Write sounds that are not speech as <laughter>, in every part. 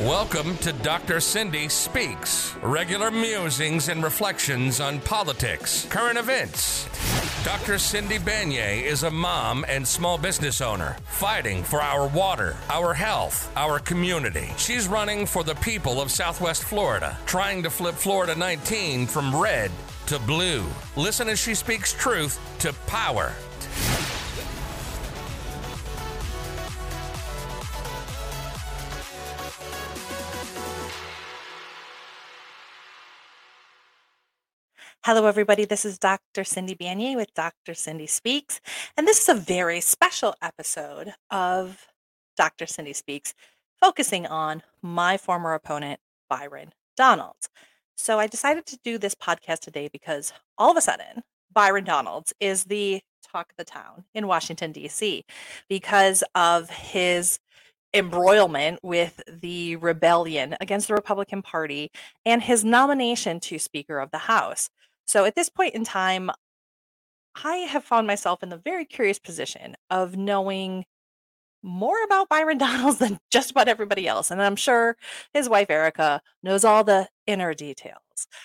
Welcome to Dr. Cindy Speaks, regular musings and reflections on politics, current events. Dr. Cindy Banyai is a mom and small business owner fighting for our water, our health, our community. She's running for the people of Southwest Florida, trying to flip Florida 19 from red to blue. Listen as she speaks truth to power. Hello, everybody. This is Dr. Cindy Banyai with Dr. Cindy Speaks. And this is a very special episode of Dr. Cindy Speaks, focusing on my former opponent, Byron Donalds. So I decided to do this podcast today because all of a sudden, Byron Donalds is the talk of the town in Washington, D.C., because of his embroilment with the rebellion against the Republican Party and his nomination to Speaker of the House. So at this point in time, I have found myself in the very curious position of knowing more about Byron <laughs> Donalds than just about everybody else. And I'm sure his wife, Erica, knows all the inner details.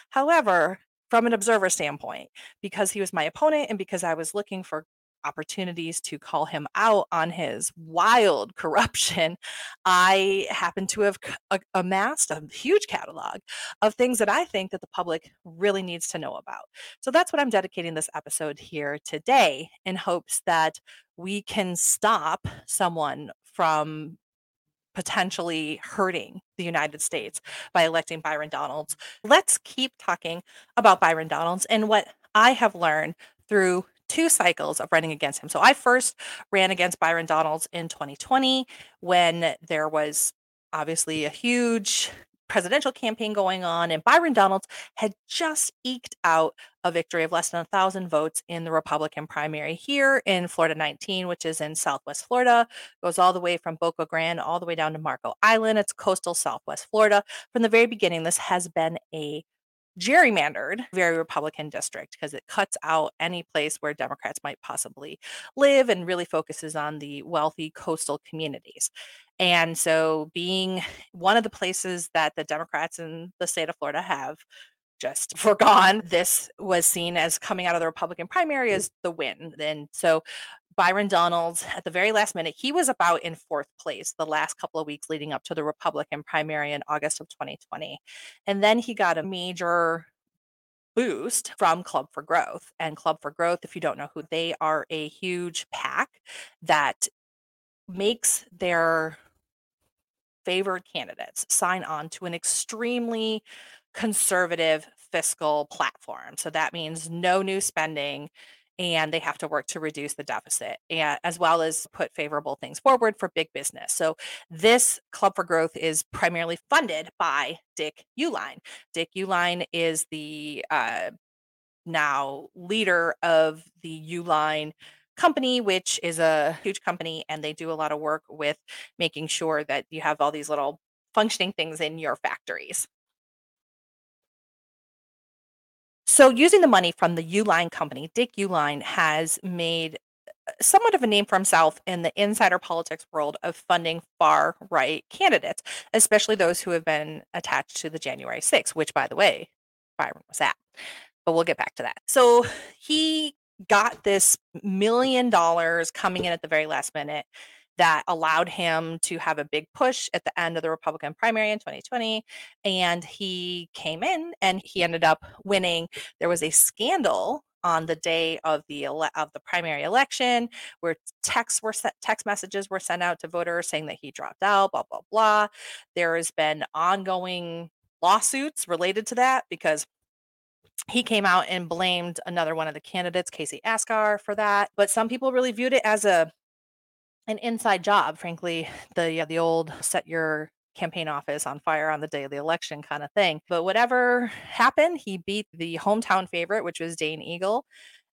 However, from an observer standpoint, because he was my opponent and because I was looking for opportunities to call him out on his wild corruption, I happen to have amassed a huge catalog of things that I think that the public really needs to know about. So that's what I'm dedicating this episode here today in hopes that we can stop someone from potentially hurting the United States by electing Byron Donalds. Let's keep talking about Byron Donalds and what I have learned through two cycles of running against him. So I first ran against Byron Donalds in 2020 when there was obviously a huge presidential campaign going on, and Byron Donalds had just eked out a victory of less than a thousand votes in the Republican primary here in Florida 19, which is in Southwest Florida, goes all the way from Boca Grande all the way down to Marco Island. It's coastal Southwest Florida. From the very beginning, this has been a gerrymandered very Republican district because it cuts out any place where Democrats might possibly live and really focuses on the wealthy coastal communities. And so, being one of the places that the Democrats in the state of Florida have just <laughs> forgone, this was seen as coming out of the Republican primary mm. as the win. And so, Byron Donalds at the very last minute. He was about in fourth place the last couple of weeks leading up to the Republican primary in August of 2020. And then he got a major boost from Club for Growth. And Club for Growth, if you don't know who they are, a huge PAC that makes their favored candidates sign on to an extremely conservative fiscal platform. So that means no new spending, and they have to work to reduce the deficit and as well as put favorable things forward for big business. So this Club for Growth is primarily funded by Dick Uihlein. Dick Uihlein is the uh, now leader of the Uline company, which is a huge company, and they do a lot of work with making sure that you have all these little functioning things in your factories. So, using the money from the Uline company, Dick Uihlein has made uh, somewhat of a name for himself in the insider politics world of funding far right candidates, especially those who have been attached to the January 6th, which, by the way, Byron was at. But we'll get back to that. So, he got this million dollars coming in at the very last minute that allowed him to have a big push at the end of the Republican primary in 2020. And he came in and he ended up winning. There was a scandal on the day of the ele- of the primary election where texts were set, text messages were sent out to voters saying that he dropped out blah blah blah there has been ongoing lawsuits related to that because he came out and blamed another one of the candidates Casey Askar for that but some people really viewed it as a an inside job, frankly, the the old set your campaign office on fire on the day of the election kind of thing. But whatever happened, he beat the hometown favorite, which was Dane Eagle.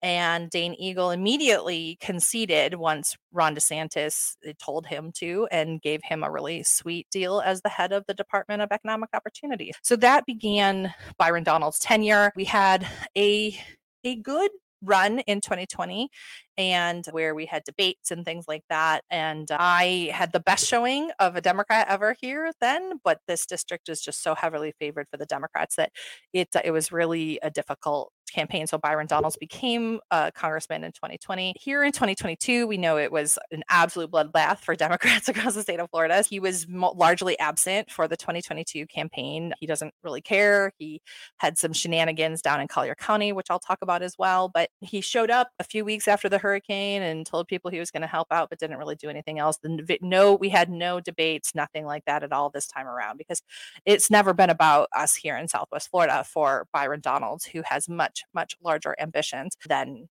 And Dane Eagle immediately conceded once Ron DeSantis eh, told him to and gave him a really sweet deal as the head of the Department of Economic Opportunity. So that began Byron Donald's tenure. We had a a good run in 2020 and where we had debates and things like that. And I had the best showing of a Democrat ever here then, but this district is just so heavily favored for the Democrats that it it was really a difficult campaign. So Byron Donalds became a congressman in 2020. Here in 2022, we know it was an absolute bloodbath for <laughs> Democrats across the state of Florida. He was mo- largely absent for the 2022 campaign. He doesn't really care. He had some shenanigans down in Collier County, which I'll talk about as well. But he showed up a few weeks after the hurricane and told people he was going to help out, but didn't really do anything else. No, we had no debates, nothing like that at all this time around because it's never been about us here in Southwest Florida for Byron Donalds, who has much much, much larger ambitions than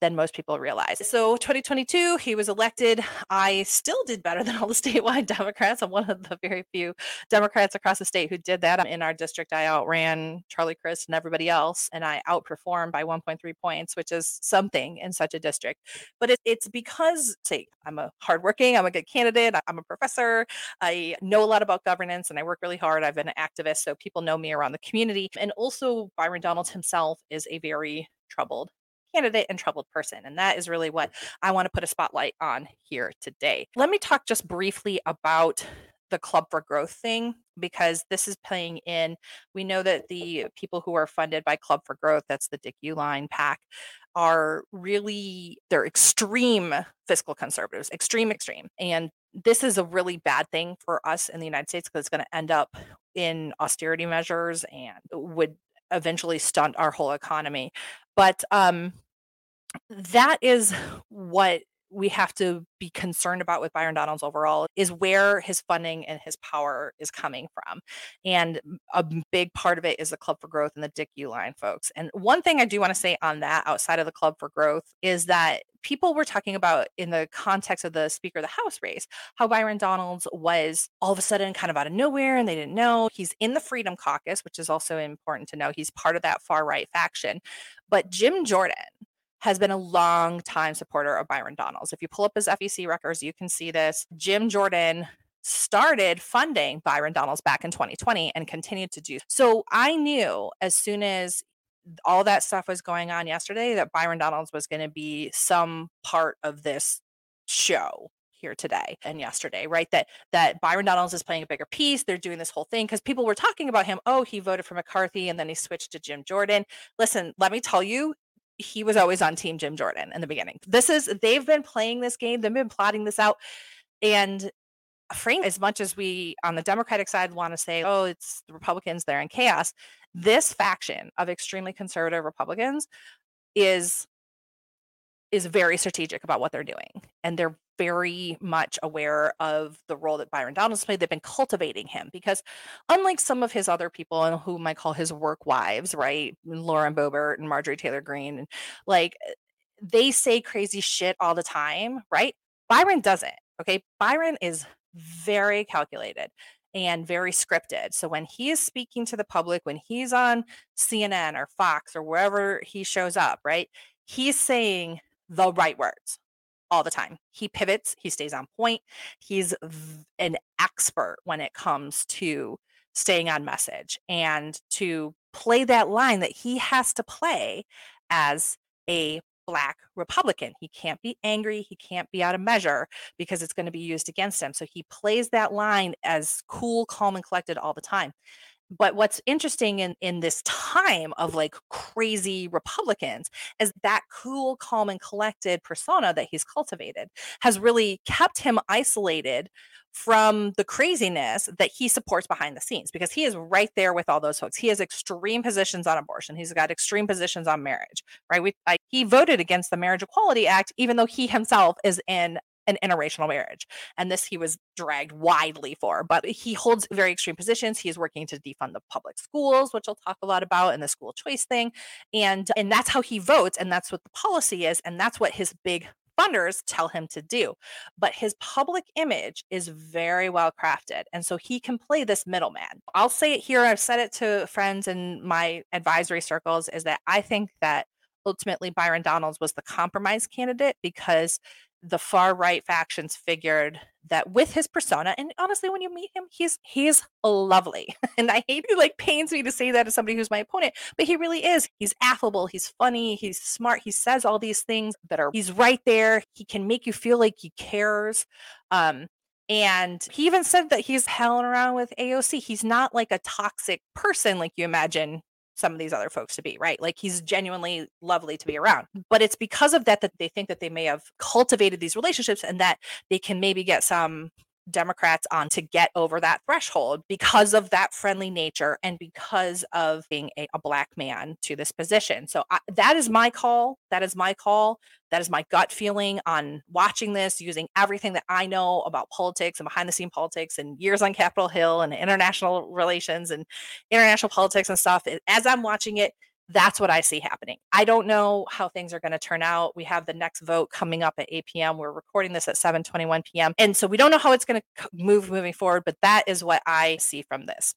than most people realize. So 2022, he was elected. I still did better <laughs> than all the statewide Democrats. I'm one of the very few Democrats across the state who did that. In our district, I outran Charlie Crist and everybody else, and I outperformed by 1.3 points, which is something in such a district. But it, it's because, say, I'm a hardworking, I'm a good candidate, I'm a professor, I know a lot about governance, and I work really hard. I've been an activist, so people know me around the community. And also, Byron Donalds himself is a very troubled candidate and troubled person. And that is really what I want to put a spotlight on here today. Let me talk just briefly about the Club for Growth thing because this is playing in. We know that the people who are funded by Club for Growth, that's the Dick Uihlein PAC are really they're extreme fiscal conservatives, extreme, extreme. And this is a really bad thing for us in the United States because it's going to end up in austerity measures and would eventually stunt our whole economy. But um, that is what we have to be concerned about with Byron Donalds overall is where his funding and his power is coming from. And a big part of it is the Club for Growth and the Dick Uihlein folks. And one thing I do want to say on that outside of the Club for Growth is that people were talking about in the context of the Speaker of the House race, how Byron Donalds was all of a sudden kind of out of nowhere and they didn't know. He's in the Freedom Caucus, which is also important to know. He's part of that far right faction. But Jim Jordan, has been a long time supporter of Byron Donalds. If you pull up his FEC records, you can see this. Jim Jordan started funding Byron Donalds back in 2020 and continued to do. So I knew as soon as all that stuff was going on yesterday that Byron Donalds was going to be some part of this show here today and yesterday right that that byron donalds is playing a bigger piece they're doing this whole thing because people were talking about him oh he voted for mccarthy and then he switched to jim jordan listen let me tell you he was always on team Jim Jordan in the beginning. This is they've been playing this game, they've been plotting this out. And Frank, as much as we on the Democratic side want to say, oh, it's the Republicans, they're in chaos, this faction of extremely conservative Republicans is is very strategic about what they're doing. And they're very much aware of the role that Byron Donalds played. They've been cultivating him because, unlike some of his other people, and who might call his work wives, right, Lauren Boebert and Marjorie Taylor Greene, and like eh, they say crazy shit all the time, right? Byron doesn't. Okay, Byron is very calculated and very scripted. So when he is speaking to the public, when he's on CNN or Fox or wherever he shows up, right, he's saying the right words all the time. He pivots, he stays on point. He's an expert when it comes to staying on message and to play that line that he has to play as a black Republican. He can't be angry, he can't be out of measure because it's going to be used against him. So he plays that line as cool, calm, and collected all the time but what's interesting in in this time of like crazy republicans is that cool calm and collected persona that he's cultivated has really kept him isolated from the craziness that he supports behind the scenes because he is right there with all those folks. He has extreme positions on abortion. He's got extreme positions on marriage, right? We, I, he voted against the Marriage Equality Act, even though he himself is in an interracial marriage. And this he was dragged widely for, but he holds very extreme positions. He is working to defund the public schools, which I'll talk a lot about in the school choice thing. And and that's how he votes and that's what the policy is and that's what his big funders tell him to do. But his public image is very well crafted. And so he can play this middleman. I'll say it here, I've said it to friends in my advisory circles, is that I think that ultimately Byron Donalds was the compromise candidate because the far right factions figured that with his persona and honestly when you meet him he's he's lovely. <laughs> And i hate it like pains me to say that as somebody who's my opponent but he really is. He's affable he's funny he's smart he says all these things that are he's right there he can make you feel like he cares. Um and he even said that he's hanging around with AOC. He's not like a toxic person like you imagine some of these other folks to be, right? Like he's genuinely lovely to be around. But it's because of that that they think that they may have cultivated these relationships and that they can maybe get some Democrats on to get over that threshold because of that friendly nature and because of being a, a black man to this position. So I, that is my call. That is my call. That is my gut feeling on watching this, using everything that I know about politics and behind the scene politics and years on Capitol Hill and international relations and international politics and stuff. As I'm watching it, that's what I see happening. I don't know how things are going to turn out. We have the next vote coming up at 8 p.m. We're recording this at 7:21 p.m. And so we don't know how it's going to move moving forward, but that is what I see from this.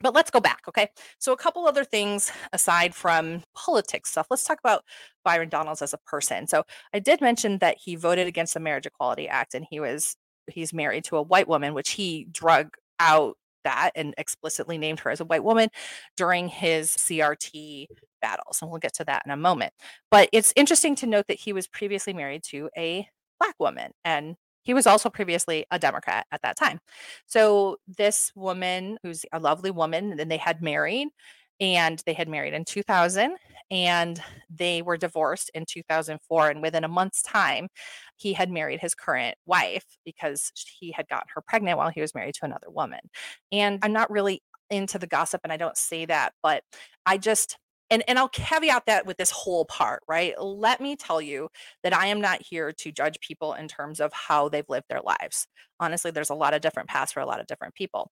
But let's go back, okay? So a couple other things aside from politics stuff. Let's talk about Byron Donalds as a person. So I did mention that he voted against the Marriage Equality Act and he was he's married to a white woman which he drug out that and explicitly named her as a white woman during his CRT battles. And we'll get to that in a moment. But it's interesting to note that he was previously married to a black woman and he was also previously a Democrat at that time. So this woman, who's a lovely woman, and they had married and they had married in 2000 and they were divorced in 2004 and within a month's time he had married his current wife because he had gotten her pregnant while he was married to another woman and i'm not really into the gossip and i don't say that but i just and and I'll caveat that with this whole part, right? Let me tell you that I am not here to judge people in terms of how they've lived their lives. Honestly, there's a lot of different paths for a lot of different people.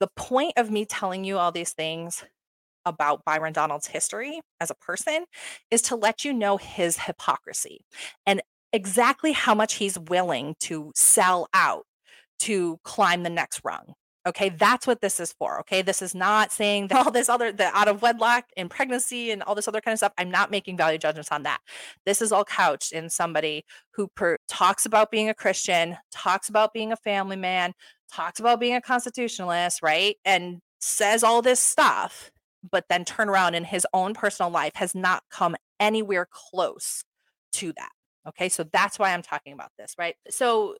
The point of me telling you all these things about Byron Donald's history as a person is to let you know his hypocrisy and exactly how much he's willing to sell out to climb the next rung. Okay, that's what this is for. Okay, this is not saying <laughs> that all this other, the out of wedlock and pregnancy and all this other kind of stuff. I'm not making value judgments on that. This is all couched in somebody who per, talks about being a Christian, talks about being a family man, talks about being a constitutionalist, right? And says all this stuff but then turn around in his own personal life has not come anywhere close to that. Okay, so that's why I'm talking about this, right? So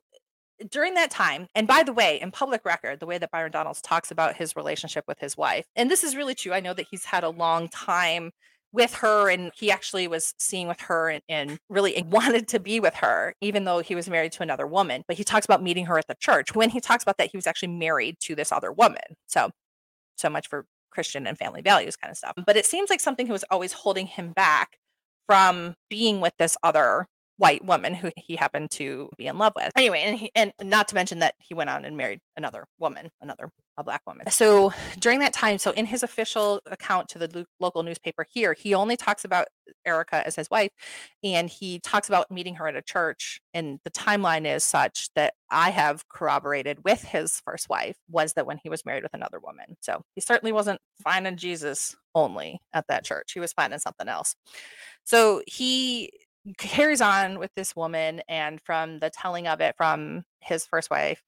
during that time, and by the way, in public record, the way that Byron Donalds talks about his relationship with his wife, and this is really true. I know that he's had a long time with her and he actually was seeing with her and, and, really <laughs> wanted to be with her even though he was married to another woman but he talks about meeting her at the church when he talks about that he was actually married to this other woman so so much for Christian and family values kind of stuff. But it seems like something who was always holding him back from being with this other white woman who he happened to be in love with. Anyway, and he, and not to mention that he went on and married another woman, another a black woman. So during that time, so in his official account to the lo- local newspaper here, he only talks about Erica as his wife, and he talks about meeting her at a church. And the timeline is such that I have corroborated with his first wife was that when he was married with another woman. So he certainly wasn't finding Jesus only at that church. He was finding something else. So he carries on with this woman and from the telling of it from his first wife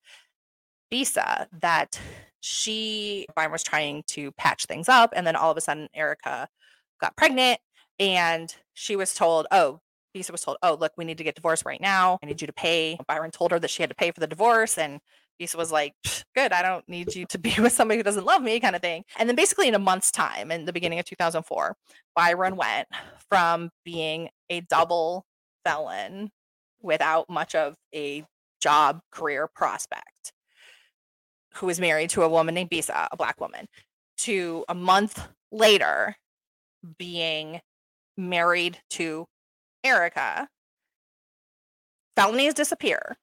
Bisa that she Byron was trying to patch things up and then all of a sudden Erica got pregnant and she was told oh Bisa was told oh look we need to get divorced right now. I need you to pay. Byron told her that she had to pay for the divorce and Bisa was like, good, I don't need you to be <laughs> with somebody who doesn't love me, kind of thing. And then basically in a month's time, in the beginning of 2004, Byron went from being a double felon without much of a job career prospect who was married to a woman named Bisa, a black woman, to a month later being married to Erica. Felonies disappear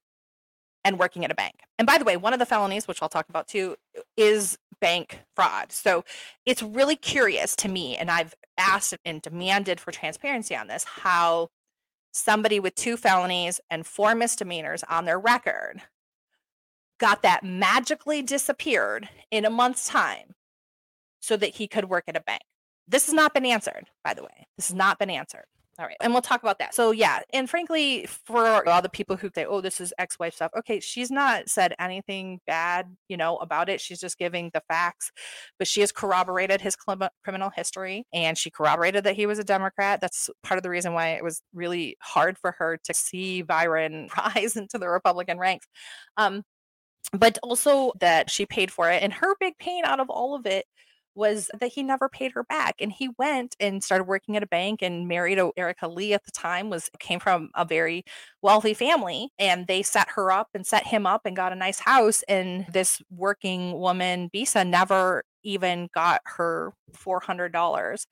and working at a bank. And by the way, one of the felonies, which I'll talk about too, is bank fraud. So it's really curious to me, and I've asked and demanded for transparency on this, how somebody with two felonies and four misdemeanors on their record got that magically disappeared in a month's time so that he could work at a bank. This has not been answered, by the way. This has not been answered. All right. And we'll talk about that. So, yeah. And frankly, for all the people who say, oh, this is ex wife stuff, okay, she's not said anything bad, you know, about it. She's just giving the facts, but she has corroborated his criminal history and she corroborated that he was a Democrat. That's part of the reason why it was really hard for her to see Byron <laughs> rise into the Republican ranks. Um, but also that she paid for it. And her big pain out of all of it was that he never paid her back and he went and started working at a bank and married Erica Lee at the time was came from a very wealthy family and they set her up and set him up and got a nice house and this working woman Bisa never even got her $400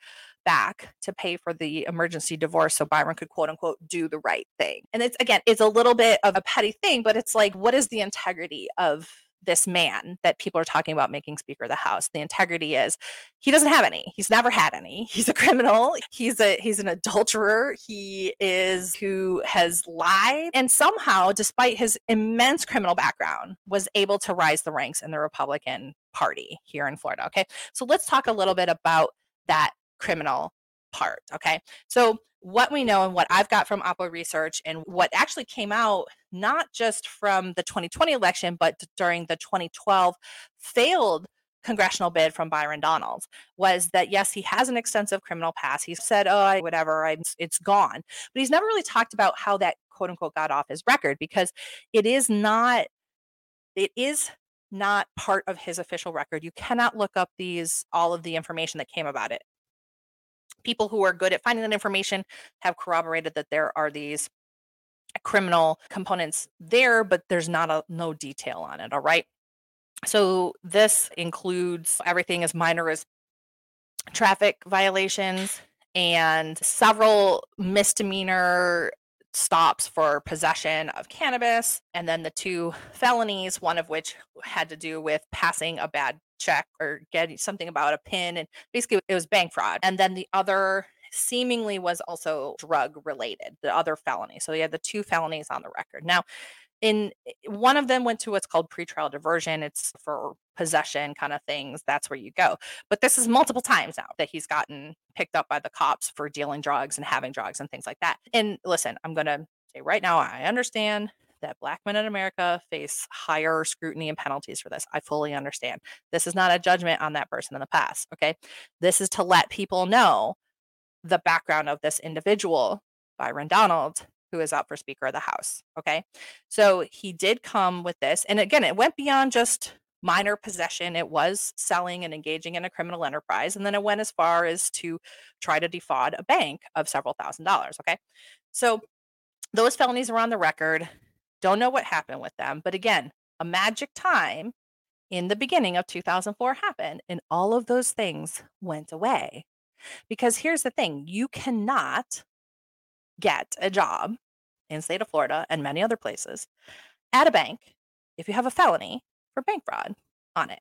back to pay for the emergency divorce so Byron could quote unquote do the right thing. And it's again, it's a little bit of a petty thing, but it's like, what is the integrity of this man that people are talking about making Speaker of the House. The integrity is he doesn't have any. He's never had any. <laughs> He's a criminal. He's a he's an adulterer. He is who has lied and somehow, despite his immense criminal background, was able to rise the ranks in the Republican Party here in Florida. Okay. So let's talk a little bit about that criminal part. Okay. So what we know and what I've got from Oppo research and what actually came out not just from the 2020 election, but during the 2012 failed congressional bid from Byron Donalds was that yes, he has an extensive criminal past. He said, "Oh, whatever, I'm, it's gone," but he's never really talked about how that quote unquote got off his record because it is not. It is not part of his official record. You cannot look up these all of the information that came about it people who are good at finding that information have corroborated that there are these criminal components there, but there's not a no detail on it. All right. So this includes everything as minor as traffic violations and several misdemeanor stops for possession of cannabis, and then the two felonies, one of which had to do with passing a bad check or getting something about a pin. And basically, it was bank fraud. And then the other seemingly was also drug related, the other felony. So he had the two felonies on the record. Now, in eh, one of them went to what's called pretrial diversion. It's for possession kind of things. That's where you go. But this is multiple times now that he's gotten picked up by the cops for dealing drugs and having drugs and things like that. And listen, I'm going to say right now, I understand that black men in America face higher scrutiny and penalties for this. I fully understand. This is not a judgment on that person in the past. Okay. This is to let people know the background of this individual, Byron Donald, who is up for Speaker of the House. Okay. So he did come with this. And again, it went beyond just minor possession. It was selling and engaging in a criminal enterprise. And then it went as far as to try to defraud a bank of several thousand dollars. Okay. So those felonies are on the record. Don't know what happened with them. But again, a magic time in the beginning of 2004 happened, and all of those things went away. Because here's the thing you cannot get a job in the state of Florida and many other places at a bank if you have a felony for bank fraud on it.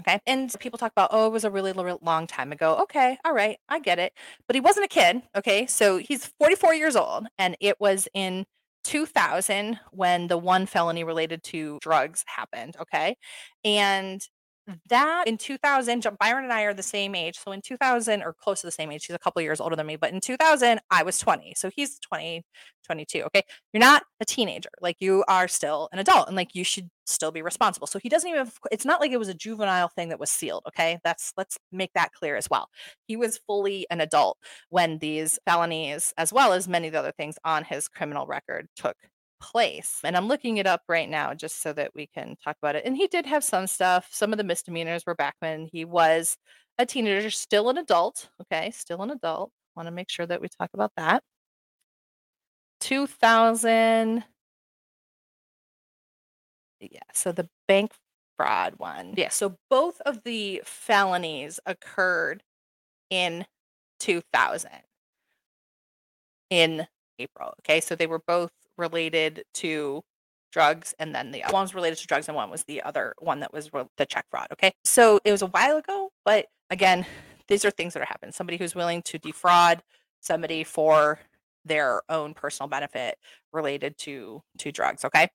Okay. And people talk about, oh, it was a really long time ago. Okay. All right. I get it. But he wasn't a kid. Okay. So he's 44 years old and it was in 2000 when the one felony related to drugs happened. Okay. And that in 2000 byron and i are the same age so in 2000 or close to the same age he's a couple years older than me but in 2000 i was 20 so he's 20 22 okay? You're not a teenager like you are still an adult and like you should still be responsible so he doesn't even it's not like it was a juvenile thing that was sealed okay? That's let's make that clear as well. He was fully an adult when these felonies as well as many of the other things on his criminal record took place. And I'm looking it up right now just so that we can talk about it. And he did have some stuff. Some of the misdemeanors were back when he was a teenager, still an adult. Okay, still an adult. Want to make sure that we talk about that. 2000. Yeah, so the bank fraud one. Yeah, so both of the felonies occurred in 2000 in April. Okay, so they were both related to drugs and then the one was related to drugs and one was the other one that was the check fraud okay? So it was a while ago but again these are things that are happening. Somebody who's willing to defraud somebody for their own personal benefit related to to drugs okay?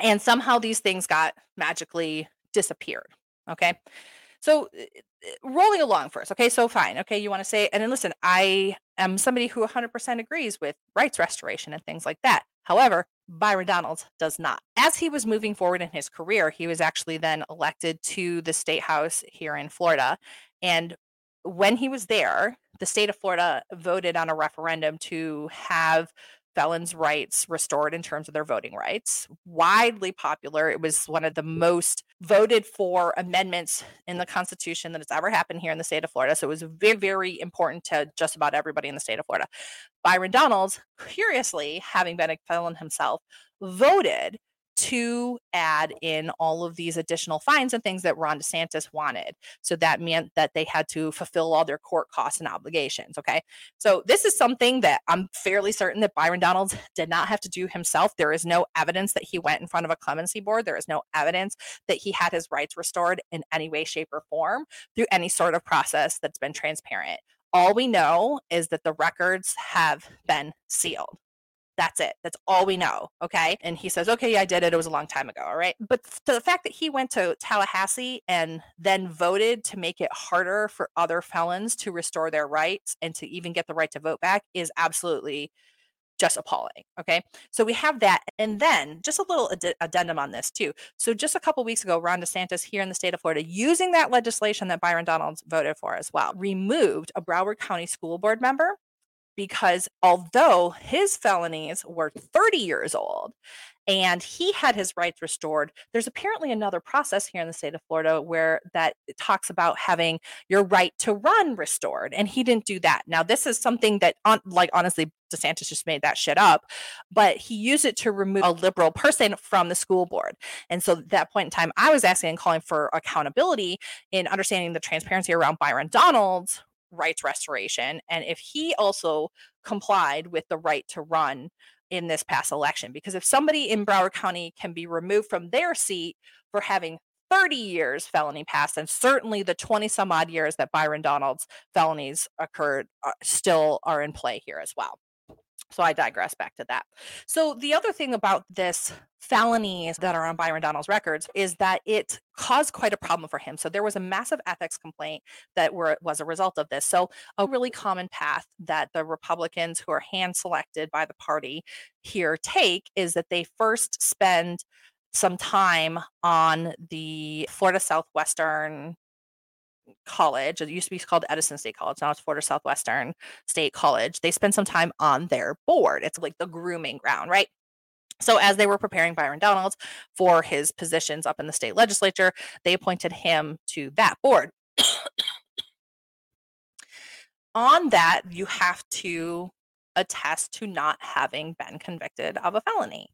And somehow these things got magically disappeared okay So, uh, uh, rolling along first. Okay, so fine. Okay, you want to say, and then listen, I am somebody who 100% agrees with rights restoration and things like that. However, Byron Donalds does not. As he was moving forward in his career, he was actually then elected to the state house here in Florida. And when he was there, the state of Florida voted on a referendum to have felons' rights restored in terms of their voting rights. Widely popular. It was one of the most voted for amendments in the Constitution that has ever happened here in the state of Florida. So it was very, very important to just about everybody in the state of Florida. Byron Donalds, curiously, having been a felon himself, voted to add in all of these additional fines and things that Ron DeSantis wanted. So that meant that they had to fulfill all their court costs and obligations. Okay. So this is something that I'm fairly certain that Byron Donalds <laughs> did not have to do himself. There is no evidence that he went in front of a clemency board. There is no evidence that he had his rights restored in any way, shape, or form through any sort of process that's been transparent. All we know is that the records have been sealed. That's it. That's all we know. Okay. And he says, okay, yeah, I did it. It was a long time ago. All right. But the fact that he went to Tallahassee and then voted to make it harder for other felons to restore their rights and to even get the right to vote back is absolutely just appalling. Okay. So we have that. And then just a little ad- addendum on this too. So just a couple weeks ago, Ron DeSantis here in the state of Florida, using that legislation that Byron Donalds voted for as well, removed a Broward County school board member because although his felonies were 30 years old and he had his rights restored there's apparently another process here in the state of florida where that talks about having your right to run restored and he didn't do that. Now this is something that on like honestly desantis just made that shit up but he used it to remove a liberal person from the school board. And so at that point in time i was asking and calling for accountability in understanding the transparency around byron donalds rights restoration and if he also complied with the right to run in this past election. Because if somebody in Broward County can be removed from their seat for having 30 years felony past, and certainly the 20 some odd years that Byron Donald's felonies occurred uh, still are in play here as well. So I digress back to that. So the other thing about this felonies that are on Byron Donald's records is that it caused quite a problem for him. So there was a massive ethics complaint that were was a result of this. So a really common path that the Republicans who are hand selected by the party here take is that they first spend some time on the Florida Southwestern college. It used to be called Edison State College. Now it's Florida Southwestern State College. They spend some time on their board. It's like the grooming ground, right? So, as they were preparing Byron Donalds for his positions up in the state legislature, they appointed him to that board. on that, you have to attest to not having been convicted of a felony.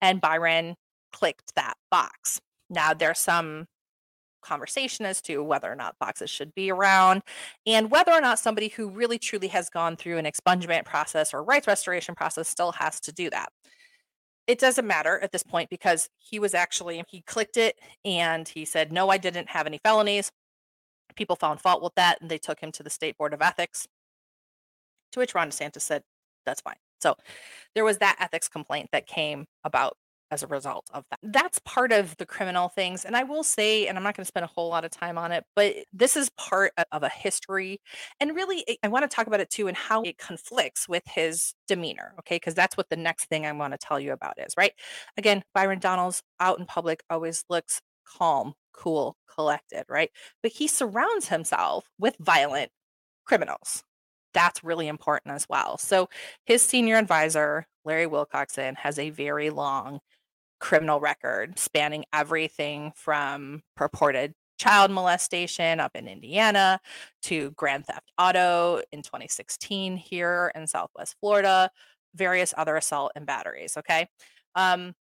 And Byron clicked that box. Now, there's some conversation as to whether or not boxes should be around and whether or not somebody who really truly has gone through an expungement process or rights restoration process still has to do that. It doesn't matter at this point because he was actually, he clicked it and he said, No, I didn't have any felonies. People found fault with that and they took him to the State Board of Ethics. To which Ron DeSantis said, That's fine. So there was that ethics complaint that came about as a result of that. That's part of the criminal things. And I will say, and I'm not going to spend a whole lot of time on it, but this is part of a history. And really, I want to talk about it too and how it conflicts with his demeanor. Okay. Because that's what the next thing I want to tell you about is, right? Again, Byron Donalds out in public always looks calm, cool, collected, right? But he surrounds himself with violent criminals. That's really important as well. So his senior advisor, Larry Wilcoxon, has a very long criminal record spanning everything from purported child molestation up in Indiana to grand theft auto in 2016 here in Southwest Florida, various other assault and batteries. Okay. Um,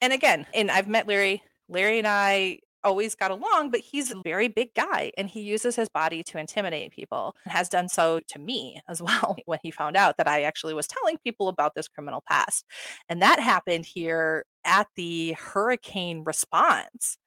and again, and I've met Larry. Larry and I always got along, but he's a very big guy and he uses his body to intimidate people and has done so to me as <laughs> well when he found out that I actually was telling people about this criminal past. And that happened here at the hurricane response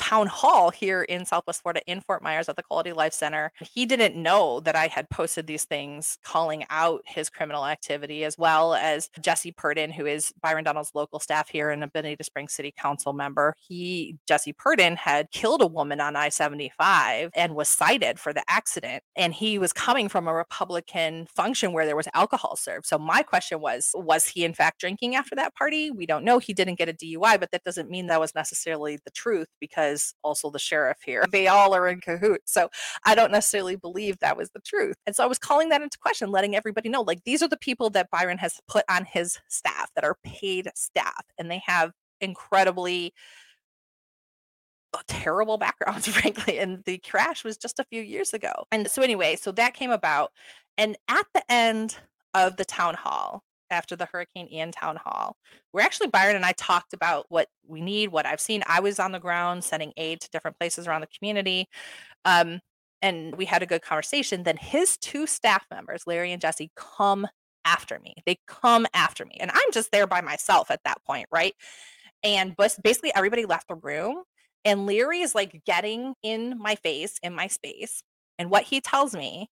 town hall here in Southwest Florida in Fort Myers at the Quality Life Center. He didn't know that I had posted these things calling out his criminal activity, as well as Jesse Purdon, who is Byron Donald's local staff here and a Bonita Springs City Council member. He, Jesse Purdon, had killed a woman on I 75 and was cited for the accident. And he was coming from a Republican function where there was alcohol served. So my question was, was he in fact drinking after that party? We don't know. He didn't get a DUI, but that doesn't mean that was necessarily the truth because was also the sheriff here. They all are in cahoots. So I don't necessarily believe that was the truth. And so I was calling that into question, letting everybody know like these are the people that Byron has put on his staff that are paid staff, and they have incredibly terrible backgrounds, <laughs> frankly. And the crash was just a few years ago. And so, anyway, so that came about. And at the end of the town hall, after the Hurricane Ian town hall, where actually Byron and I talked about what we need, what I've seen. I was on the ground sending aid to different places around the community. Um, and we had a good conversation. Then his two staff members, Larry and Jesse, come after me. They come after me. And I'm just there by myself at that point, right? And basically everybody left the room. And Larry is like getting in my face, in my space. And what he tells me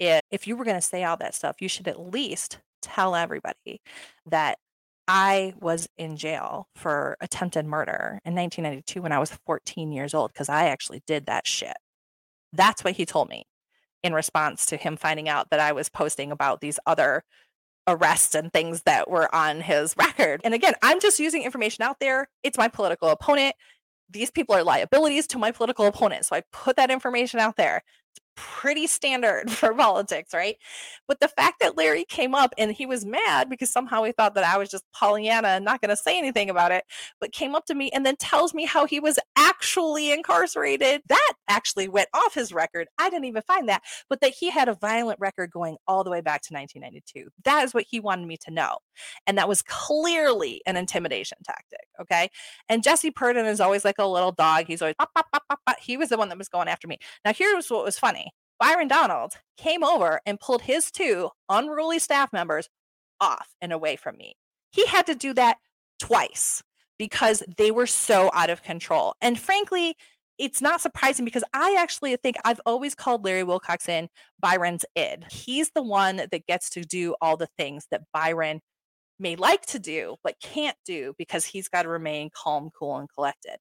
is if you were going to say all that stuff, you should at least tell everybody that I was in jail for attempted murder in 1992 when I was 14 years old because I actually did that shit. That's what he told me in response to him finding out that I was posting about these other arrests and things that were on his <laughs> record. And again, I'm just using information out there. It's my political opponent. These people are liabilities to my political opponent. So I put that information out there pretty standard <laughs> for politics, right? But the fact that Larry came up and he was mad because somehow he thought that I was just Pollyanna and not going to say anything about it, but came up to me and then tells me how he was actually incarcerated. That actually went off his record. I didn't even find that, but that he had a violent record going all the way back to 1992. That is what he wanted me to know. And that was clearly an intimidation tactic. Okay. And Jesse Purdon is always like a little dog. He's always, he was the one that was going after me. Now, here's what was funny Byron Donald came over and pulled his two unruly staff members off and away from me. He had to do that twice because they were so out of control. And frankly, it's not surprising because I actually think I've always called Larry Wilcoxon Byron's id. He's the one that gets to do all the things that Byron may like to do, but can't do because he's got to remain calm, cool, and collected.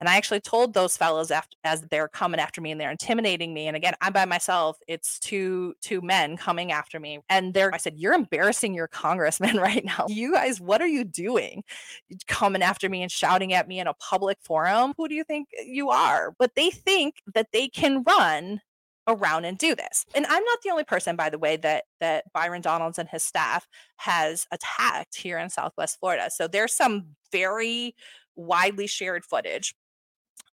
And I actually told those fellows after, as they're coming after me and they're intimidating me. And again, I'm by myself. It's two two men coming after me. And they're I said, You're embarrassing your congressman <laughs> right now. You guys, what are you doing? Coming after me and shouting at me in a public forum. Who do you think you are? But they think that they can run around and do this. And I'm not the only person, by the way, that that Byron Donalds and his staff has attacked here in Southwest Florida. So there's some very widely shared footage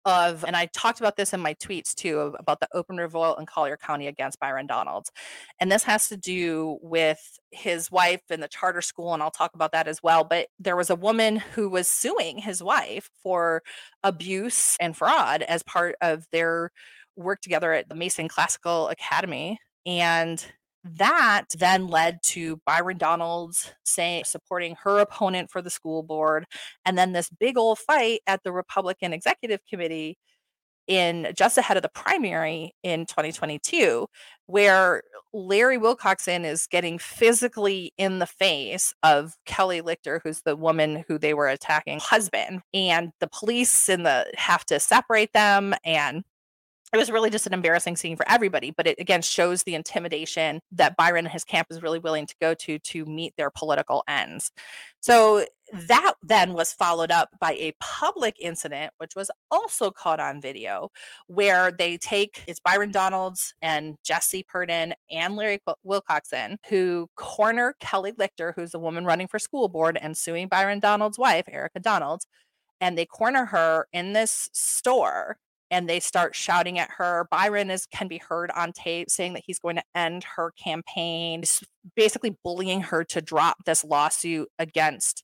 of, and I talked about this in my tweets too, about the open revolt in Collier County against Byron Donalds. And this has to do with his wife and the charter school, and I'll talk about that as well. But there was a woman who was suing his wife for abuse and fraud as part of their work together at the Mason Classical Academy. And that then led to Byron Donalds saying supporting her opponent for the school board and then this big old fight at the Republican Executive Committee in just ahead of the primary in 2022 where Larry Wilcoxon is getting physically in the face of Kelly Lichter who's the woman who they were attacking husband and the police and the have to separate them and it was really just an embarrassing scene for everybody but it again shows the intimidation that byron and his camp is really willing to go to to meet their political ends. So that then was followed up by a public incident which was also caught on video where they take it's byron donalds and jesse purdon and larry wilcoxon who corner kelly lichter who's the woman running for school board and suing byron donalds wife erica donalds and they corner her in this store and they start shouting at her. Byron is can be heard on tape saying that he's going to end her campaign, basically bullying her to drop this lawsuit against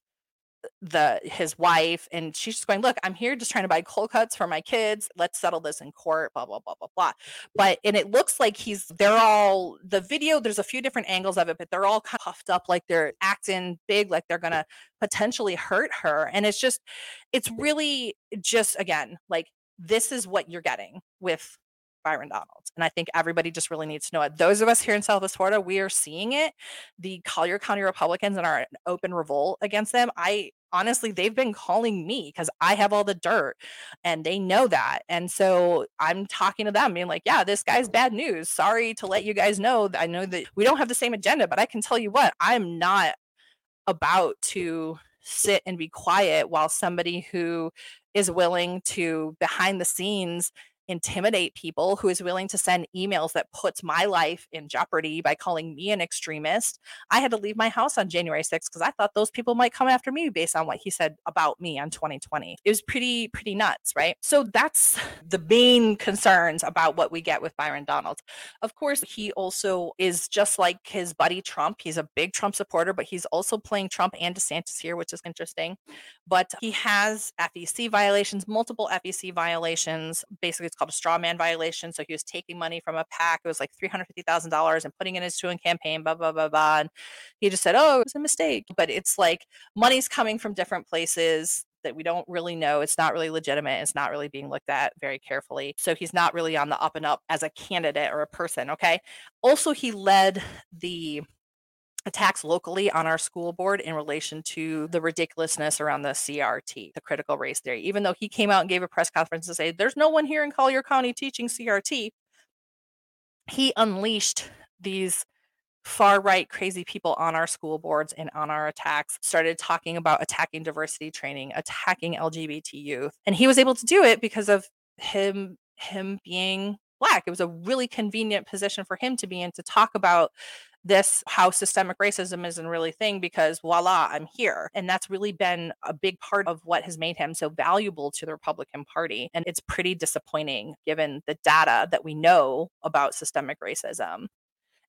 the his wife and she's just going look i'm here just trying to buy cold cuts for my kids. Let's settle this in court blah blah blah blah blah. But and it looks like he's they're all the video there's a few different angles of it but they're all kind of puffed up like they're acting big like they're gonna potentially hurt her. And it's just it's really just again like this is what you're getting with Byron Donalds. And I think everybody just really needs to know it. Those of us here in Southwest Florida, we are seeing it. The Collier County Republicans and in open revolt against them. I honestly, they've been calling me because I have all the dirt and they know that. And so I'm talking to them, being like, yeah, this guy's bad news. Sorry to let you guys know. I know that we don't have the same agenda, but I can tell you what, I'm not about to sit and be quiet while somebody who is willing to behind the scenes intimidate people, who is willing to send emails that puts my life in jeopardy by calling me an extremist. I had to leave my house on January 6th because I thought those people might come after me based on what he said about me on 2020. It was pretty, pretty nuts, right? So that's the main concerns about what we get with Byron Donalds. Of course, he also is just like his buddy Trump. He's a big Trump supporter, but he's also playing Trump and DeSantis here, which is interesting. But he has FEC violations, multiple FEC violations. Basically, it's called a straw man violation. So he was taking money from a PAC. It was like $350,000 and putting it in his own campaign, blah, blah, blah, blah. And he just said, oh, it was a mistake. But it's like money's coming from different places that we don't really know. It's not really legitimate. It's not really being looked at very carefully. So he's not really on the up and up as a candidate or a person. Okay. Also, he led the attacks locally on our school board in relation to the ridiculousness around the CRT, the critical race theory. Even though he came out and gave a press conference to say there's no one here in Collier County teaching CRT, he unleashed these far right crazy people on our school boards and on our attacks started talking about attacking diversity training attacking lgbt youth and he was able to do it because of him him being black it was a really convenient position for him to be in to talk about this how systemic racism isn't really thing because voila i'm here. And that's really been a big part of what has made him so valuable to the republican party. And it's pretty disappointing given the data that we know about systemic racism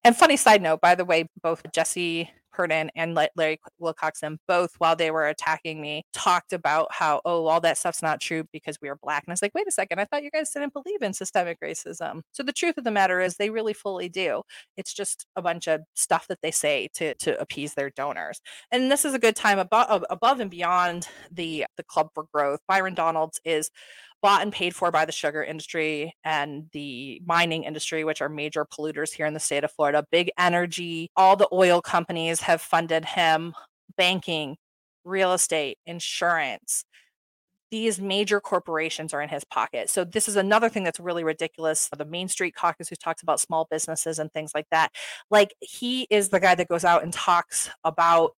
and funny side note by the way both jesse Purdin and Larry Wilcoxon, both while they were attacking me, talked about how, oh, all that stuff's not true because we are black. And I was like, wait a second, I thought you guys didn't believe in systemic racism. So the truth of the matter is they really fully do. It's just a bunch of stuff that they say to to appease their donors. And this is a good time above above and beyond the the Club for Growth. Byron Donalds is bought and paid for by the sugar industry and the mining industry, which are major polluters here in the state of Florida. Big energy, all the oil companies have funded him, banking, real estate, insurance. These major corporations are in his pocket. So, this is another thing that's really ridiculous. For the Main Street Caucus, who talks about small businesses and things like that. Like, he is the guy that goes out and talks about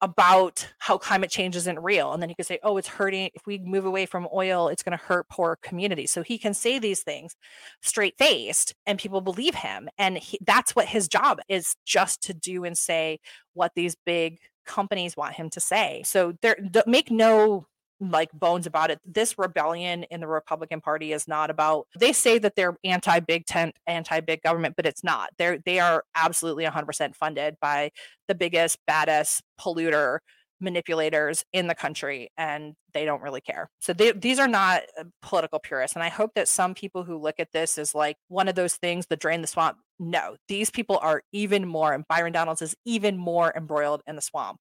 about how climate change isn't real. And then he could say, oh, it's hurting. If we move away from oil, it's going to hurt poor communities. So he can say these things straight faced and people believe him. And he, that's what his job is just to do and say what these big companies want him to say. So there, make no like bones about it. This rebellion in the Republican Party is not about they say that they're anti big tent, anti big government, but it's not. They're they are absolutely 100% funded by the biggest baddest polluter manipulators in the country and they don't really care. So they, these are not uh, political purists and I hope that some people who look at this as like one of those things the drain the swamp no, these people are even more and Byron Donalds is even more embroiled in the swamp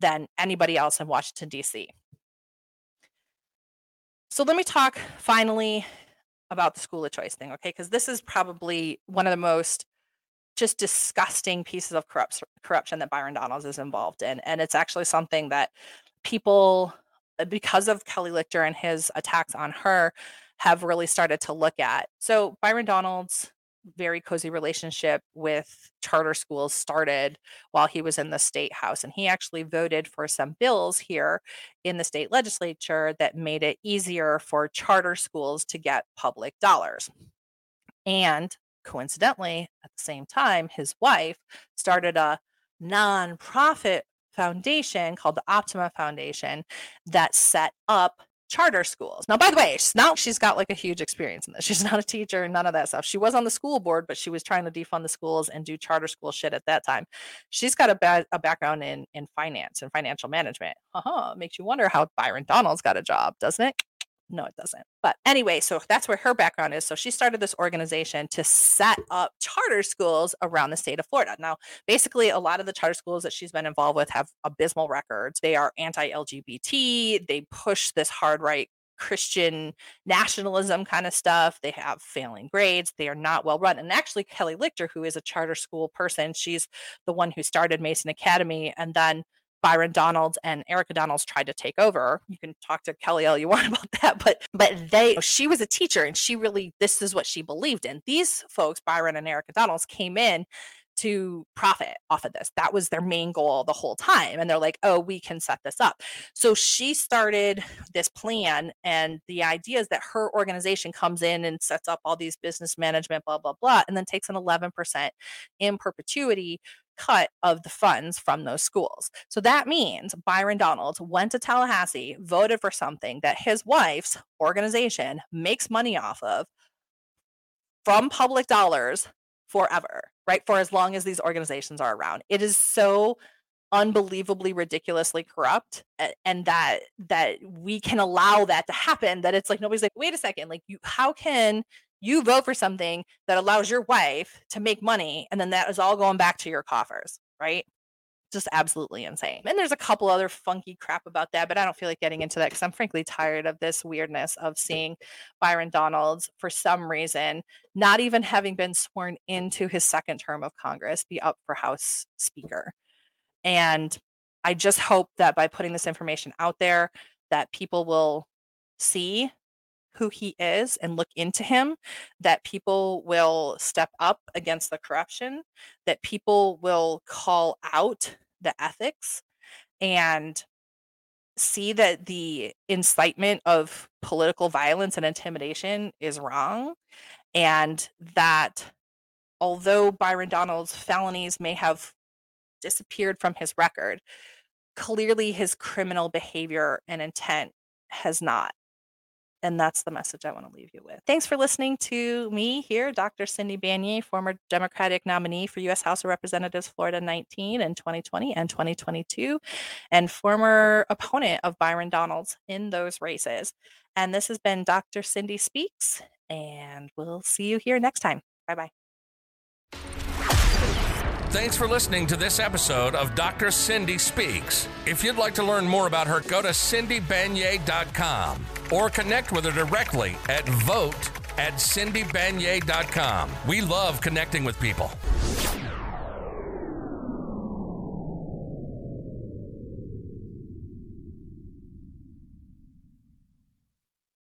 than anybody else in Washington DC. So let me talk finally about the school of choice thing, okay? Because this is probably one of the most just disgusting pieces of corrupt, corruption that Byron Donalds is involved in. And it's actually something that people, uh, because of Kelly Lichter and his attacks on her, have really started to look at. So Byron Donalds very cozy relationship with charter schools started while he was in the state house. And he actually voted for some bills here in the state legislature that made it easier for charter schools to get public dollars. And coincidentally, at the same time, his wife started a nonprofit foundation called the Optima Foundation that set up charter schools. Now, by the way, now she's got like a huge experience in this. She's not a teacher, none of that stuff. She was on the school board, but she was trying to defund the schools and do charter school shit at that time. She's got a, ba- a background in in finance and financial management. Uh-huh. Makes you wonder how Byron Donalds got a job, doesn't it? No, it doesn't. But anyway, so that's where her background is. So she started this organization to set up charter schools around the state of Florida. Now, basically, a lot of the charter schools that she's been involved with have abysmal records. They are anti LGBT, they push this hard right Christian nationalism kind of stuff. They have failing grades. They are not well run. And actually, Kelly Lichter, who is a charter school person, she's the one who started Mason Academy and then Byron Donalds and Erica Donalds tried to take over. You can talk to Kelly all you <laughs> want about that, but but they oh, she was a teacher and she really this is what she believed in. These folks, Byron and Erica Donalds, came in to profit off of this. That was their main goal the whole time. And they're like, oh, we can set this up. So she started this plan. And the idea is that her organization comes in and sets up all these business management, blah, blah, blah, and then takes an 11% in perpetuity cut of the funds from those schools. So that means Byron Donalds went to Tallahassee, voted for something that his wife's organization makes money off of from public dollars forever, right? For as long as these organizations are around. It is so unbelievably ridiculously corrupt and that that we can allow that to happen that it's like nobody's like wait a second like you how can you vote for something that allows your wife to make money and then that is all going back to your coffers right just absolutely insane. And there's a couple other funky crap about that, but I don't feel like getting into that because I'm frankly tired of this weirdness of seeing Byron Donalds for some reason, not even having been sworn into his second term of Congress, be up for House Speaker. And I just hope that by putting this information out there, that people will see who he is and look into him, that people will step up against the corruption, that people will call out the ethics and see that the incitement of political violence and intimidation is wrong and that although Byron Donald's felonies may have disappeared from his record, clearly his criminal behavior and intent has not. And that's the message I want to leave you with. Thanks for listening to me here, Dr. Cindy Banyai, former Democratic nominee for U.S. House of Representatives, Florida 19 in 2020 and 2022, and former opponent of Byron Donalds in those races. And this has been Dr. Cindy Speaks, and we'll see you here next time. Bye bye. Thanks for listening to this episode of Dr. Cindy Speaks. If you'd like to learn more about her, go to cindybanyai.com or connect with her directly at vote at cindybanyai.com. We love connecting with people.